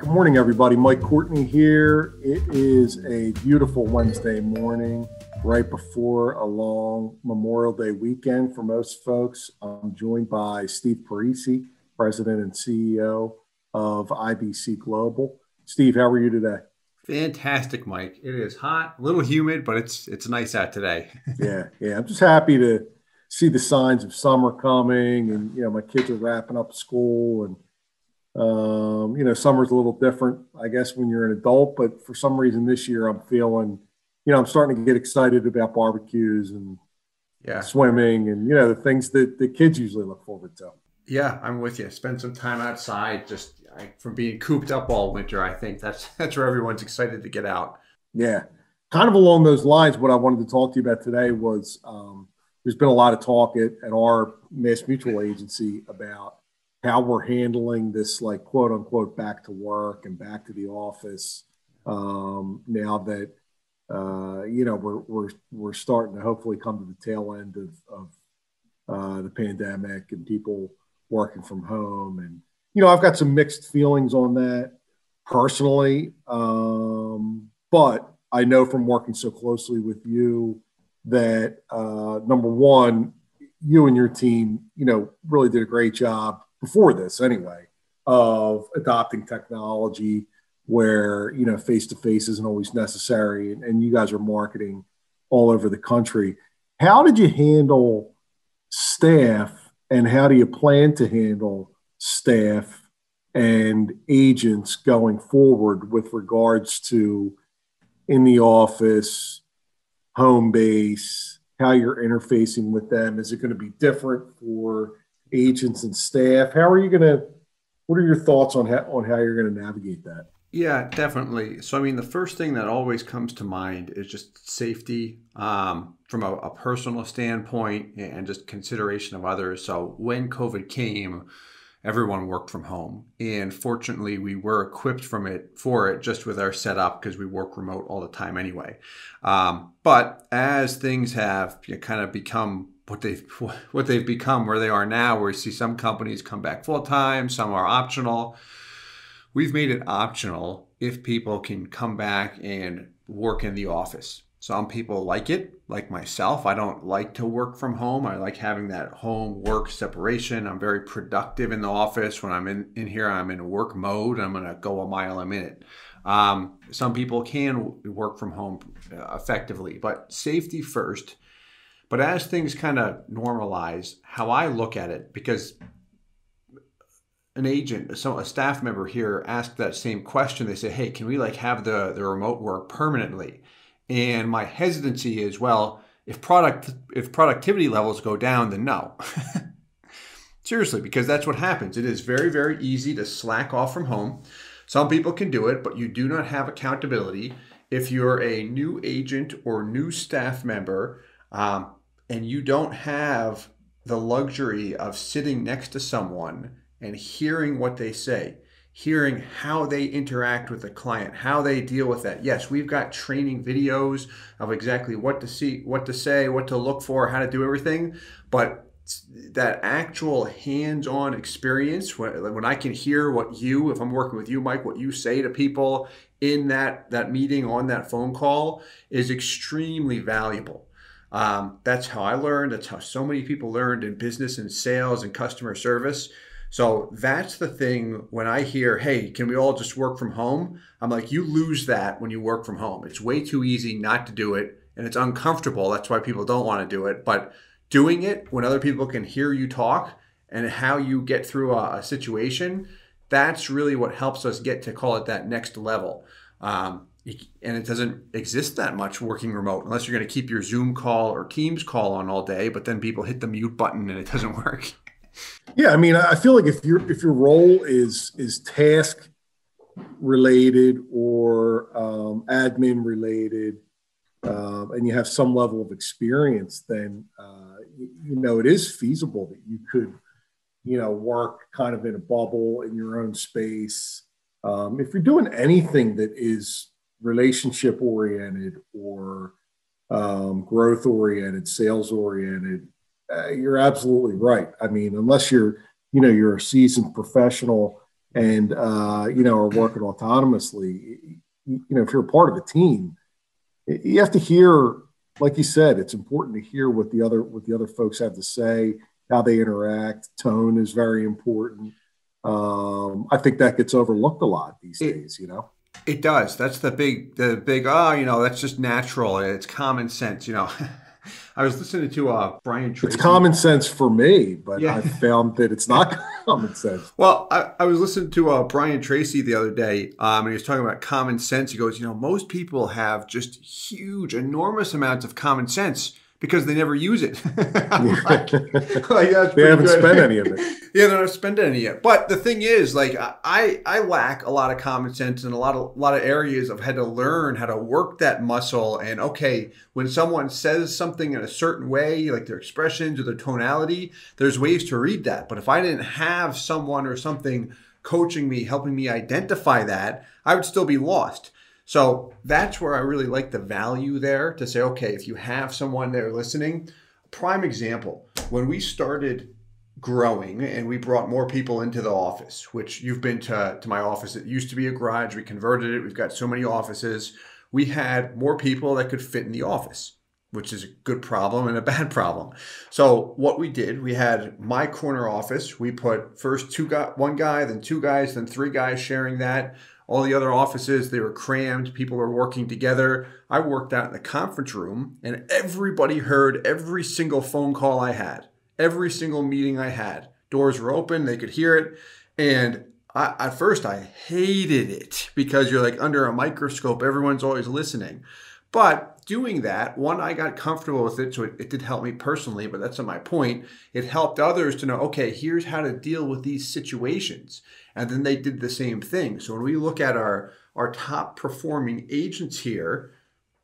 good morning, everybody. Mike Courtney here. It is a beautiful Wednesday morning, right before a long Memorial Day weekend for most folks. I'm joined by Steve Parisi, President and CEO of IBC Global. Steve, how are you today? Fantastic, Mike. It is hot, a little humid, but it's it's nice out today. yeah, yeah. I'm just happy to see the signs of summer coming, and you know, my kids are wrapping up school, and um, you know, summer's a little different, I guess, when you're an adult, but for some reason this year I'm feeling, you know, I'm starting to get excited about barbecues and yeah. swimming and, you know, the things that the kids usually look forward to. Yeah, I'm with you. Spend some time outside just I, from being cooped up all winter. I think that's that's where everyone's excited to get out. Yeah. Kind of along those lines, what I wanted to talk to you about today was um, there's been a lot of talk at, at our Mass Mutual agency about how we're handling this like quote unquote back to work and back to the office um, now that uh, you know we're, we're we're starting to hopefully come to the tail end of, of uh, the pandemic and people working from home and you know I've got some mixed feelings on that personally um, but I know from working so closely with you that uh, number one you and your team you know really did a great job before this anyway of adopting technology where you know face to face isn't always necessary and, and, you guys are marketing all over the country. How did you handle staff and how do you plan to handle staff and agents going forward with regards to in the office home base how you're interfacing with them? Is it going to be different for agents and staff. How are you going to? What are your thoughts on how on how you're going to navigate that? Yeah, definitely. So, I mean, the first thing that always comes to mind is just safety um, from a, a, personal standpoint and just consideration of others. So, when COVID came, everyone worked from home, and fortunately, we were equipped from it for it just with our setup because we work remote all the time anyway. Um, but as things have you know, kind of become what they've what they've become where they are now where you see some companies come back full time some are optional. We've made it optional if people can come back and work in the office. Some people like it like myself. I don't like to work from home. I like having that home work separation. I'm very productive in the office. When i'm in, in here i'm in work mode. I'm going to go a mile a minute. Um, some people can work from home uh, effectively but safety first but as things kind of normalize, how I look at it, because an agent, so a staff member here asked that same question. They say, "Hey, can we like have the the remote work permanently?" And my hesitancy is, well, if product if productivity levels go down, then no. Seriously, because that's what happens. It is very very easy to slack off from home. Some people can do it, but you do not have accountability. If you're a new agent or new staff member, um, and you don't have the luxury of sitting next to someone and hearing what they say, hearing how they interact with the client, how they deal with that. Yes, we've got training videos of exactly what to see, what to say, what to look for, how to do everything, but that actual hands-on experience when, when i can hear what you if i'm working with you mike what you say to people in that that meeting on that phone call is extremely valuable um, that's how I learned. That's how so many people learned in business and sales and customer service. So that's the thing when I hear, hey, can we all just work from home? I'm like, you lose that when you work from home. It's way too easy not to do it and it's uncomfortable. That's why people don't want to do it. But doing it when other people can hear you talk and how you get through a, a situation, that's really what helps us get to call it that next level. Um, and it doesn't exist that much working remote unless you're going to keep your Zoom call or Teams call on all day, but then people hit the mute button and it doesn't work. Yeah, I mean, I feel like if your if your role is is task related or um, admin related, um, and you have some level of experience, then uh, you know it is feasible that you could, you know, work kind of in a bubble in your own space. Um, if you're doing anything that is relationship oriented or um, growth oriented, sales oriented, uh, you're absolutely right. I mean, unless you're, you know, you're a seasoned professional and uh, you know are working autonomously. You know, if you're a part of a team, you have to hear, like you said, it's important to hear what the other what the other folks have to say, how they interact. Tone is very important. Um, I think that gets overlooked a lot these it, days. You know, it does. That's the big the big. Oh, you know, that's just natural. It's common sense. You know. I was listening to uh, Brian Tracy. It's common sense for me, but yeah. I found that it's not common sense. Well, I, I was listening to uh, Brian Tracy the other day, um, and he was talking about common sense. He goes, you know, most people have just huge, enormous amounts of common sense because they never use it. like, like, they haven't good. spent any of it. yeah, they don't spend any yet. But the thing is, like I, I lack a lot of common sense in a lot of a lot of areas. I've had to learn how to work that muscle. And okay, when someone says something in a certain way, like their expressions or their tonality, there's ways to read that. But if I didn't have someone or something coaching me, helping me identify that, I would still be lost. So that's where I really like the value there to say, okay, if you have someone there listening, prime example, when we started growing and we brought more people into the office, which you've been to, to my office. It used to be a garage. We converted it. We've got so many offices. We had more people that could fit in the office, which is a good problem and a bad problem. So what we did, we had my corner office. We put first two guy, one guy, then two guys, then three guys sharing that all the other offices they were crammed people were working together. I worked out in the conference room and everybody heard every single phone call i had every single meeting i had. Doors were open they could hear it and I, at first i hated it because you're like under a microscope everyone's always listening. But doing that, one, I got comfortable with it, so it, it, did help me personally, but that's not my point. It helped others to know, okay, here's how to deal with these situations. And then they did the same thing. So when we look at our, our top performing agents here,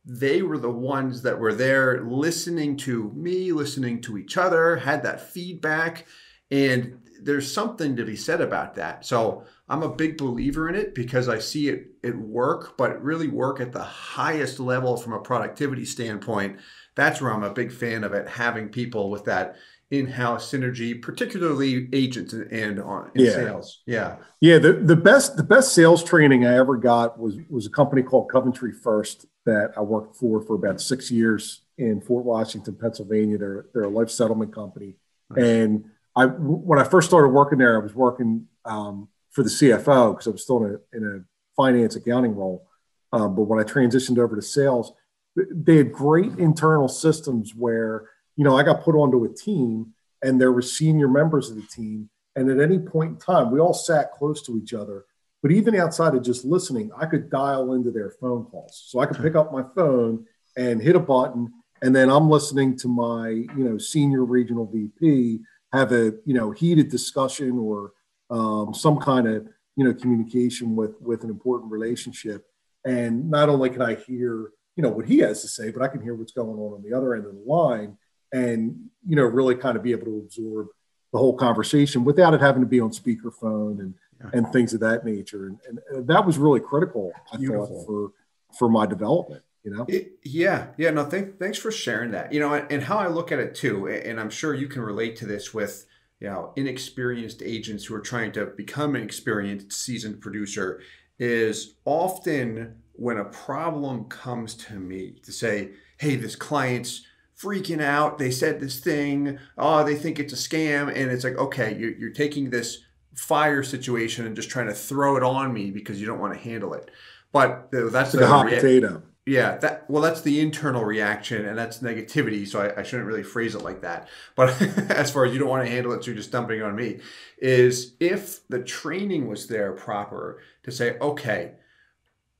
they were the ones that were there listening to me, listening to each other, had that feedback. And there's something to be said about that. So I'm a big believer in it because I see it it work, but really work at the highest level from a productivity standpoint. That's where I'm a big fan of it, having people with that in-house synergy, particularly agents and, and on yeah. sales. Yeah. Yeah. The, the best the best sales training I ever got was was a company called Coventry First that I worked for for about six years in Fort Washington, Pennsylvania. They're they're a life settlement company. Nice. And I when I first started working there, I was working um, for the CFO because I was still in a, in a finance accounting role. Um, but when I transitioned over to sales, they had great internal systems where you know, I got put onto a team and there were senior members of the team. And at any point in time, we all sat close to each other. But even outside of just listening, I could dial into their phone calls. So I could pick up my phone and hit a button. And then I'm listening to my, you know, senior regional VP have a, you know, heated discussion or um, some kind of, you know, communication with with an important relationship. And not only can I hear, you know, what he has to say, but I can hear what's going on on the other end of the line and you know really kind of be able to absorb the whole conversation without it having to be on speakerphone and yeah. and things of that nature and, and that was really critical i Beautiful. thought for for my development you know it, yeah yeah no thank, thanks for sharing that you know and, and how i look at it too and i'm sure you can relate to this with you know inexperienced agents who are trying to become an experienced seasoned producer is often when a problem comes to me to say hey this client's freaking out. They said this thing. Oh, they think it's a scam. And it's like, okay, you're, you're taking this fire situation and just trying to throw it on me because you don't want to handle it. But that's the hot rea- potato. Yeah, that well, that's the internal reaction, and that's negativity. So I, I shouldn't really phrase it like that. But as far as you don't want to handle it, so you're just dumping on me. Is if the training was there proper to say, okay,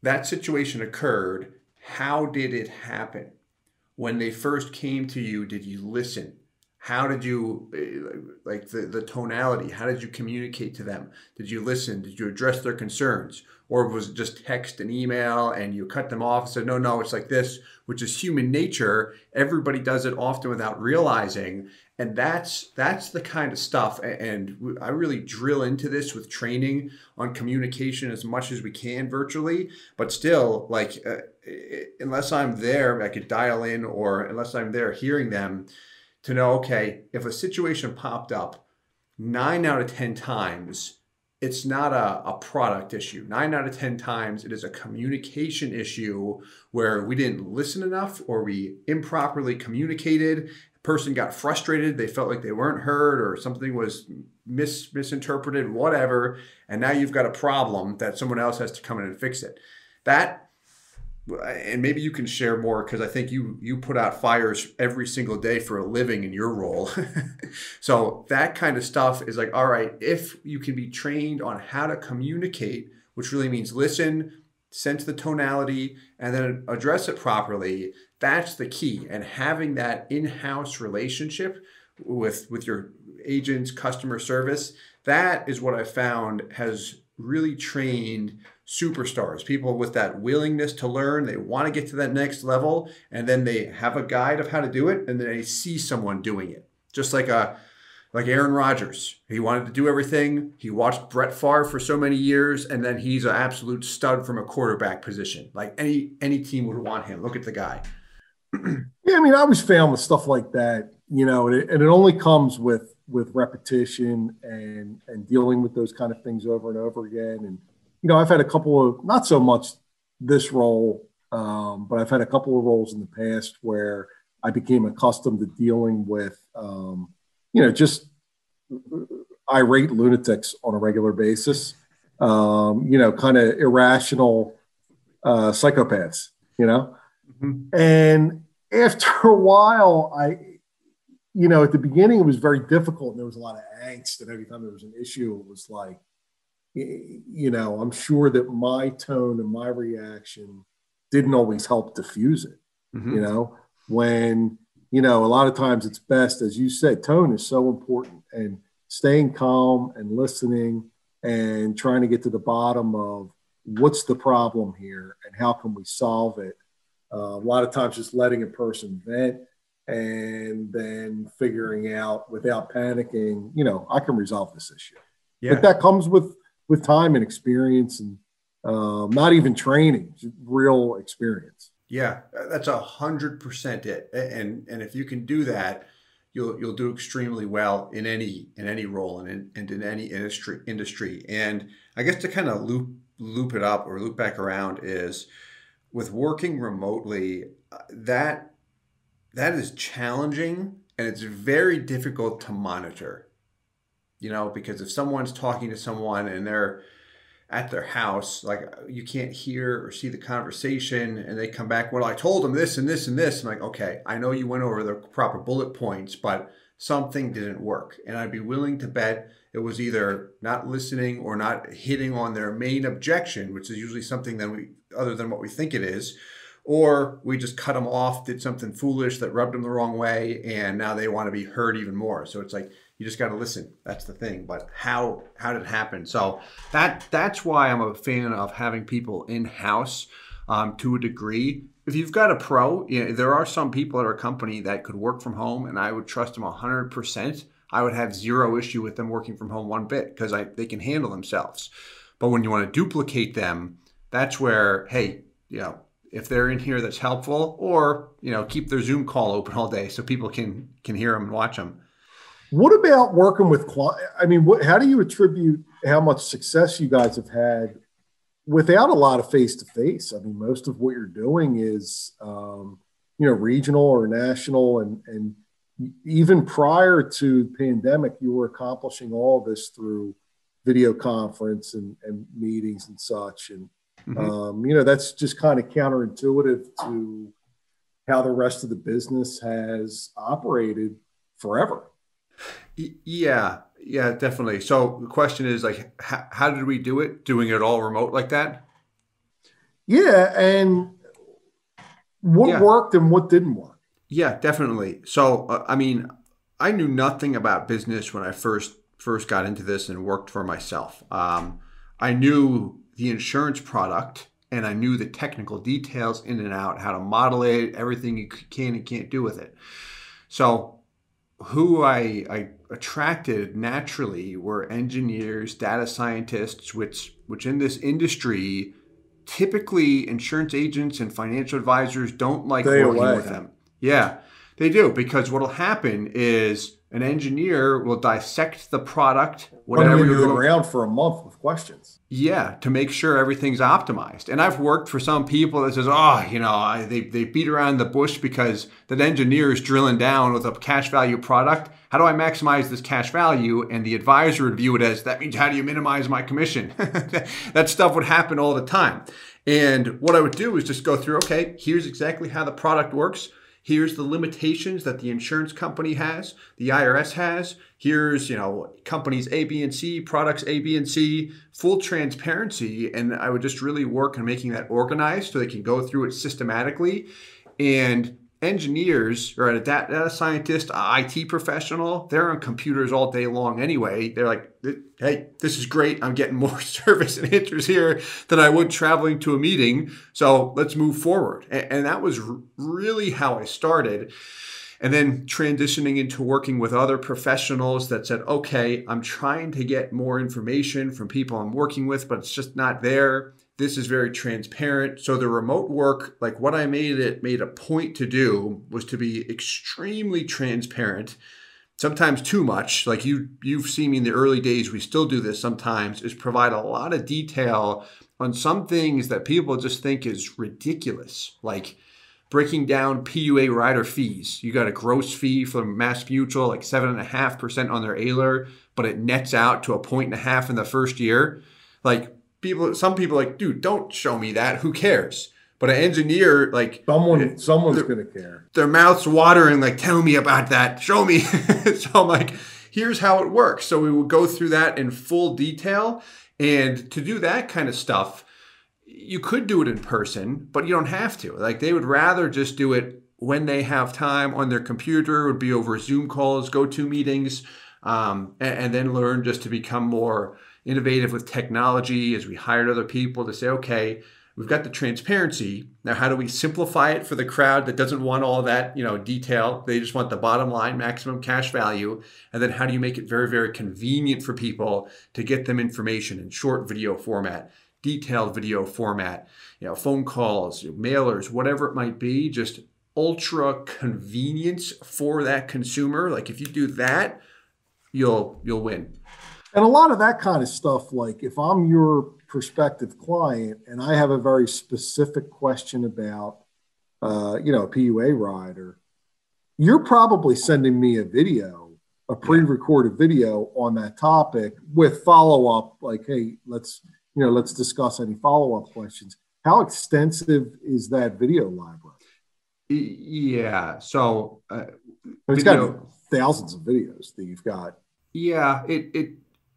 that situation occurred. How did it happen? when they first came to you, did you listen? How did you, eh, like the, the tonality, how did you communicate to them? Did you listen? Did you address their concerns? Or was it just text and email and you cut them off and said, no, no, it's like this, which is human nature. Everybody does it often without realizing and that's that's the kind of stuff and i really drill into this with training on communication as much as we can virtually but still like uh, unless i'm there i could dial in or unless i'm there hearing them to know okay if a situation popped up nine out of ten times it's not a, a product issue. Nine out of 10 times, it is a communication issue where we didn't listen enough or we improperly communicated. Person got frustrated, they felt like they weren't heard or something was mis- misinterpreted, whatever. And now you've got a problem that someone else has to come in and fix it. That and maybe you can share more because I think you you put out fires every single day for a living in your role. so that kind of stuff is like, all right, if you can be trained on how to communicate, which really means listen, sense the tonality, and then address it properly, that's the key. And having that in-house relationship with with your agents, customer service, that is what I found has really trained superstars, people with that willingness to learn. They want to get to that next level, and then they have a guide of how to do it, and then they see someone doing it. Just like a like Aaron Rodgers, he wanted to do everything. He watched Brett Favre for so many years, and then he's an absolute stud from a quarterback position. Like any any team would want him. Look at the guy. yeah, I mean, I always found with stuff like that, you know, and it, and it only comes with with repetition and and dealing with those kind of things over and over again. And you know, I've had a couple of not so much this role, um, but I've had a couple of roles in the past where I became accustomed to dealing with, um, you know, just irate lunatics on a regular basis. Um, you know, kind of irrational uh, psychopaths. You know, mm-hmm. and after a while, I you know, at the beginning it was very difficult and there was a lot of angst. And every time there was an issue, it was like, you know, I'm sure that my tone and my reaction didn't always help diffuse it. Mm-hmm. You know, when, you know, a lot of times it's best, as you said, tone is so important and staying calm and listening and trying to get to the bottom of what's the problem here and how can we solve it. Uh, a lot of times just letting a person vent and then figuring out without panicking, you know, I can resolve this issue. Yeah. But that comes with with time and experience and um, not even training, real experience. Yeah, that's a hundred percent it. And and if you can do that, you'll you'll do extremely well in any in any role and in, and in any industry industry. And I guess to kind of loop loop it up or loop back around is with working remotely, uh, that that is challenging and it's very difficult to monitor. You know, because if someone's talking to someone and they're at their house, like you can't hear or see the conversation, and they come back, well, I told them this and this and this. I'm like, okay, I know you went over the proper bullet points, but something didn't work. And I'd be willing to bet it was either not listening or not hitting on their main objection, which is usually something that we, other than what we think it is, or we just cut them off, did something foolish that rubbed them the wrong way, and now they want to be heard even more. So it's like you just got to listen. That's the thing. But how how did it happen? So that that's why I'm a fan of having people in house um, to a degree. If you've got a pro, you know, there are some people at our company that could work from home, and I would trust them hundred percent. I would have zero issue with them working from home one bit because they can handle themselves. But when you want to duplicate them, that's where hey, you know if they're in here that's helpful or you know keep their zoom call open all day so people can can hear them and watch them what about working with clients i mean what, how do you attribute how much success you guys have had without a lot of face to face i mean most of what you're doing is um, you know regional or national and and even prior to the pandemic you were accomplishing all this through video conference and, and meetings and such and Mm-hmm. Um, you know, that's just kind of counterintuitive to how the rest of the business has operated forever. Yeah, yeah, definitely. So the question is like, how, how did we do it? Doing it all remote like that? Yeah, and what yeah. worked and what didn't work? Yeah, definitely. So uh, I mean, I knew nothing about business when I first first got into this and worked for myself. Um, I knew the insurance product and I knew the technical details in and out, how to model it, everything you can and can't do with it. So, who I, I attracted naturally were engineers, data scientists, which which in this industry, typically insurance agents and financial advisors don't like Stay working away. with them. Yeah, They do because what'll happen is an engineer will dissect the product, whatever you're the ground for a month with questions. Yeah, to make sure everything's optimized. And I've worked for some people that says, oh, you know, I, they, they beat around the bush because that engineer is drilling down with a cash value product. How do I maximize this cash value? And the advisor would view it as that means how do you minimize my commission? that stuff would happen all the time. And what I would do is just go through, okay, here's exactly how the product works Here's the limitations that the insurance company has, the IRS has. Here's, you know, companies A, B, and C, products A, B, and C, full transparency. And I would just really work on making that organized so they can go through it systematically. And engineers or a data scientist, IT professional, they're on computers all day long anyway. They're like, hey, this is great. I'm getting more service and answers here than I would traveling to a meeting. So let's move forward. And, that was really how I started. And then transitioning into working with other professionals that said, okay, I'm trying to get more information from people I'm working with, but it's just not there this is very transparent. So the remote work, like what I made it made a point to do was to be extremely transparent. Sometimes too much, like you you've seen me in the early days, we still do this sometimes, is provide a lot of detail on some things that people just think is ridiculous. Like breaking down PUA rider fees. You got a gross fee from Mass Mutual, like seven and a half percent on their AILR, but it nets out to a point and a half in the first year. Like people some people like dude don't show me that. Who cares? But an engineer like someone someone's gonna care. their mouths watering like tell me about that. Show me. So i'm like here's how it works. So we will go through that in full detail. And to do that kind of stuff you could do it in person but you don't have to. Like they would rather just do it when they have time on their computer it would be over zoom calls go to meetings um, and, and then learn just to become more innovative with technology as we hired other people to say, okay, we've got the transparency. Now, how do we simplify it for the crowd that doesn't want all that, you know, detail? They just want the bottom line, maximum cash value. And then how do you make it very, very convenient for people to get them information in short video format, detailed video format, you know, phone calls, mailers, whatever it might be, just ultra convenience for that consumer. Like if you do that, you'll you'll win. And a lot of that kind of stuff, like if I'm your prospective client and I have a very specific question about, uh, you know, a PUA rider, you're probably sending me a video, a pre-recorded video on that topic with follow-up, like, hey, let's, you know, let's discuss any follow-up questions. How extensive is that video library? Yeah. So uh, it's video, got thousands of videos that you've got. Yeah, it it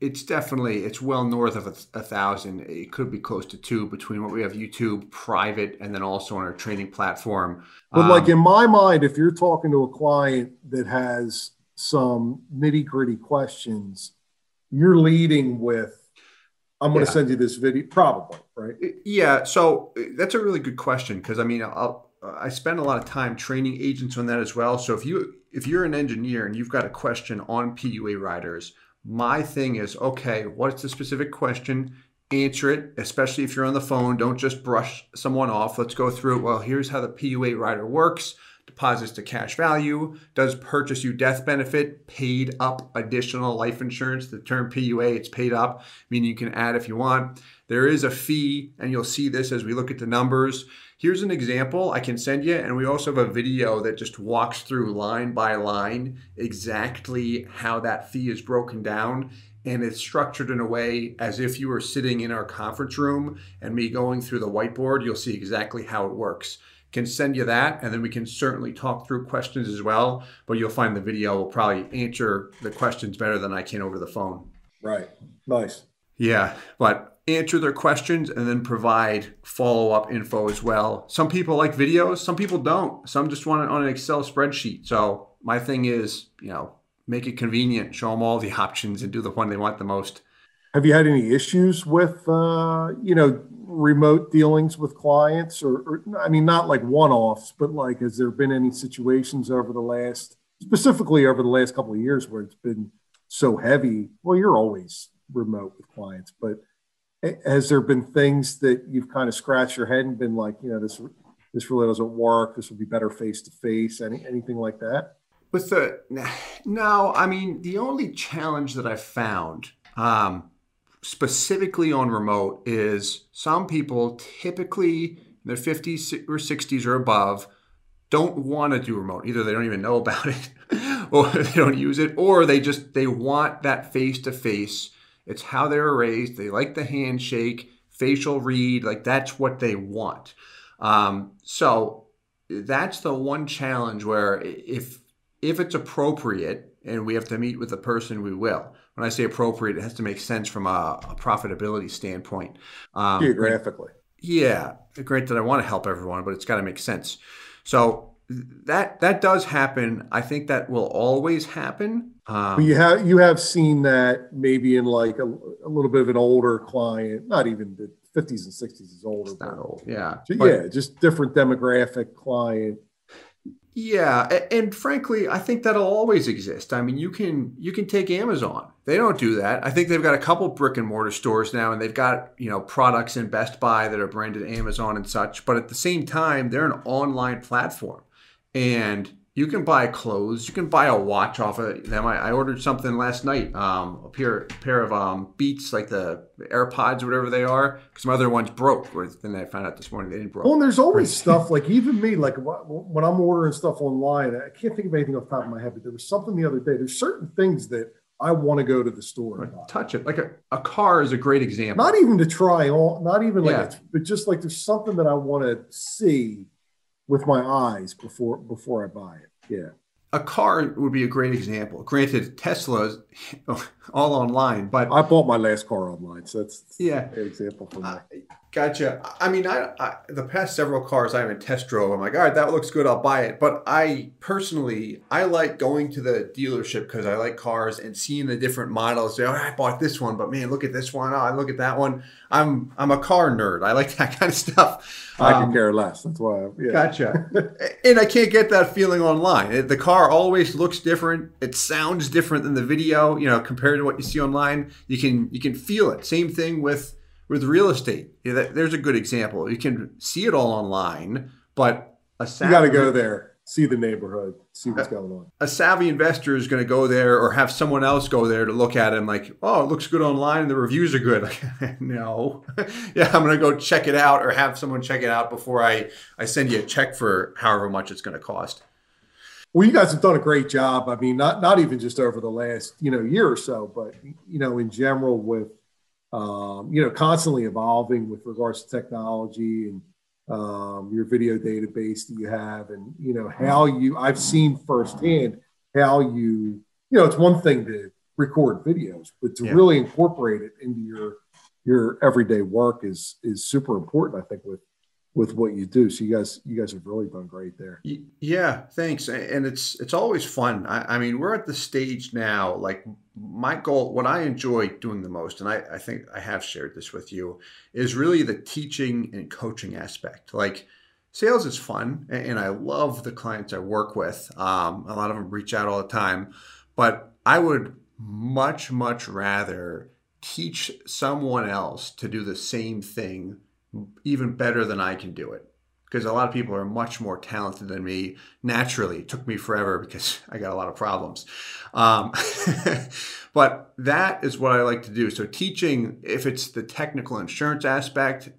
it's definitely it's well north of a, a, thousand. It could be close to two between what we have youtube private and then also on our training platform. But um, like in my mind if you're talking to a client that has some nitty gritty questions you're leading with i'm going to yeah. send you this video probably right? Yeah so uh, that's a really good question because i mean I'll, i spend a lot of time training agents on that as well. So if you if you're an engineer and you've got a question on pua riders my thing is okay, what's the specific question? Answer it, especially if you're on the phone. Don't just brush someone off. Let's go through it. Well, here's how the PUA rider works deposits to cash value, does purchase you death benefit, paid up additional life insurance. The term PUA, it's paid up, meaning you can add if you want. There is a fee, and you'll see this as we look at the numbers. Here's an example I can send you, and we also have a video that just walks through line by line exactly how that fee is broken down. And it's structured in a way as if you were sitting in our conference room and me going through the whiteboard, you'll see exactly how it works. Can send you that, and then we can certainly talk through questions as well. But you'll find the video will probably answer the questions better than I can over the phone. Right. Nice. Yeah. But answer their questions and then provide follow up info as well. Some people like videos, some people don't. Some just want it on an Excel spreadsheet. So my thing is, you know, make it convenient, show them all the options and do the one they want the most. Have you had any issues with, uh, you know, remote dealings with clients or, or I mean, not like one offs, but like, has there been any situations over the last, specifically over the last couple of years where it's been so heavy? Well, you're always remote with clients, but has there been things that you've kind of scratched your head and been like, you know, this this really doesn't work. This would be better face to face. Any anything like that? With the no, I mean the only challenge that I found um, specifically on remote is some people typically in their 50s or 60s or above don't want to do remote. Either they don't even know about it or they don't use it or they just they want that face to face. It's how they were raised. They like the handshake, facial read, like that's what they want. Um, so that's the one challenge where if if it's appropriate and we have to meet with the person, we will. When I say appropriate, it has to make sense from a, a profitability standpoint. Um, Geographically. Yeah, granted, I want to help everyone, but it's got to make sense. So that that does happen. I think that will always happen. Um, you have you have seen that maybe in like a, a, little bit of an older client, not even the 50s and 60s is older. Not old, yeah. yeah, just different demographic client. Yeah, and frankly, I think that'll always exist. I mean, you can you can take Amazon. They don't do that. I think they've got a couple brick and mortar stores now, and they've got you know products in Best Buy that are branded Amazon and such. But at the same time, they're an online platform, and you can buy clothes. You can buy a watch off of them. I, I ordered something last night. Um, a pair, a pair of um, Beats, like the AirPods or whatever they are, because my other ones broke. Or Then I found out this morning they didn't broke. Well, and there's always stuff like even me, like when I'm ordering stuff online, I can't think of anything off the top of my head, but there was something the other day. There's certain things that I want to go to the store and touch it. Like a, a car is a great example. Not even to try on, not even like, yeah. but just like there's something that I want to see with my eyes before before I buy it. Yeah. A car would be a great example. Granted, Tesla's all online, but I bought my last car online, so that's yeah example for me. Uh, Gotcha. I mean, I, I, the past several cars I haven't test drove. I'm like, all right, that looks good. I'll buy it. But I personally, I like going to the dealership because I like cars and seeing the different models. Say, oh, I bought this one, but man, look at this one. Oh, I look at that one. I'm I'm a car nerd. I like that kind of stuff. I um, can care less. That's why. Yeah. Gotcha. and I can't get that feeling online. The car always looks different. It sounds different than the video. You know, compared to what you see online, you can you can feel it. Same thing with with real estate. Yeah, that, there's a good example. You can see it all online, but a savvy, you got to go there, see the neighborhood, see what's a, going on. A savvy investor is going to go there or have someone else go there to look at it and like, oh, it looks good online and the reviews are good. Like, no, yeah, I'm going to go check it out or have someone check it out before I I send you a check for however much it's going to cost. Well, you guys have done a great job. I mean, not not even just over the last you know year or so, but you know, in general with um, you know, constantly evolving with regards to technology and um, your video database that you have, and you know how you. I've seen firsthand how you. You know, it's one thing to record videos, but to yeah. really incorporate it into your your everyday work is is super important. I think with with what you do. So you guys, you guys have really done great there. Yeah, thanks. And it's it's always fun. I, I, mean, we're at the stage now. Like my goal, what I enjoy doing the most, and I, I think I have shared this with you, is really the teaching and coaching aspect. Like sales is fun, and I love the clients I work with. Um, a lot of them reach out all the time, but I would much much rather teach someone else to do the same thing even better than I can do it. Because a lot of people are much more talented than me naturally. It took me forever because I got a lot of problems. Um, but that is what I like to do. So, teaching, if it's the technical insurance aspect,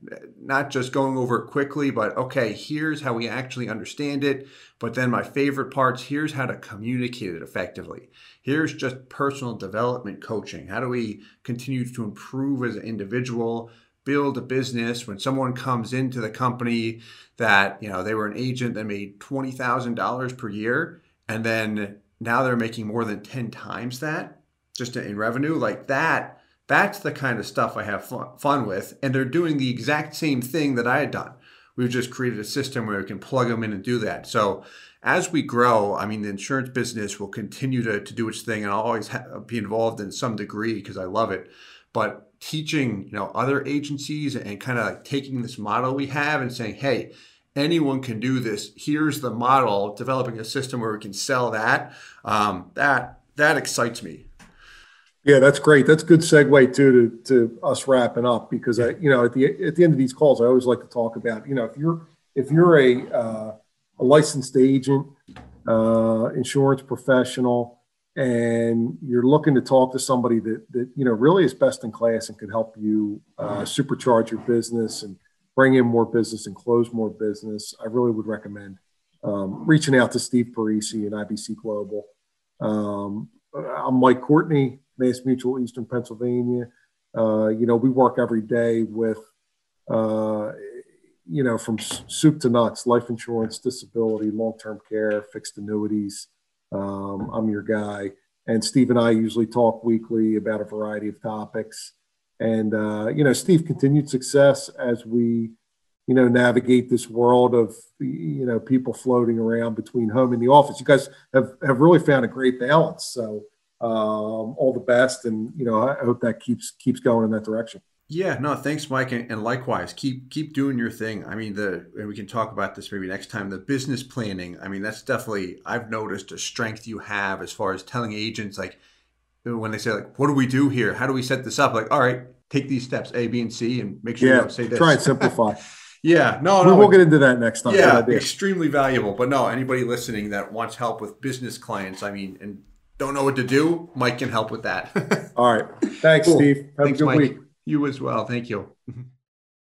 not just going over it quickly, but okay, here's how we actually understand it. But then my favorite parts here's how to communicate it effectively. Here's just personal development coaching. How do we continue to improve as an individual? Build a business when someone comes into the company that you know they were an agent that made $20000 per year and then now they're making more than 10 times that just in revenue like that that's the kind of stuff i have fun with and they're doing the exact same thing that i had done. We've just created a system where we can plug them in and do that. So as we grow i mean the insurance business will continue to, to do its thing and i'll always ha- be involved in some degree because i love it but teaching you know other agencies and kind of like taking this model we have and saying hey anyone can do this. Here's the model developing a system where we can sell that um, that that excites me. Yeah that's great. That's good segue too to, to us wrapping up because i you know at the at the end of these calls i always like to talk about you know if you're if you're a, uh, a licensed agent, uh, insurance professional, and you're looking to talk to somebody that, that you know really is best in class and can help you uh, supercharge your business and bring in more business and close more business, I really would recommend um, reaching out to Steve Parisi and IBC Global. Um, I'm Mike Courtney, Mass Mutual Eastern Pennsylvania. Uh, you know, we work every day with, uh, you know, from soup to nuts, life insurance, disability, long-term care, fixed annuities. Um, I'm your guy. And Steve and I usually talk weekly about a variety of topics. And, uh, you know, Steve, continued success as we, you know, navigate this world of, you know, people floating around between home and the office. You guys have, have really found a great balance. So um, all the best. And, you know, I hope that keeps, keeps going in that direction. Yeah, no, thanks, Mike, and, and, likewise, keep keep doing your thing. I mean, the and we can talk about this maybe next time. The business planning. I mean, that's definitely I've noticed a strength you have as far as telling agents like when they say like, "What do we do here? How do we set this up?" Like, all right, take these steps A, B, and C, and make sure yeah, you don't say this. Try and simplify. yeah, no, no, we will get into that next time. Yeah, extremely valuable. But no, anybody listening that wants help with business clients, I mean, and don't know what to do, Mike can help with that. all right, thanks, cool. Steve. Have thanks, a good Mike. week. You as well. Thank you.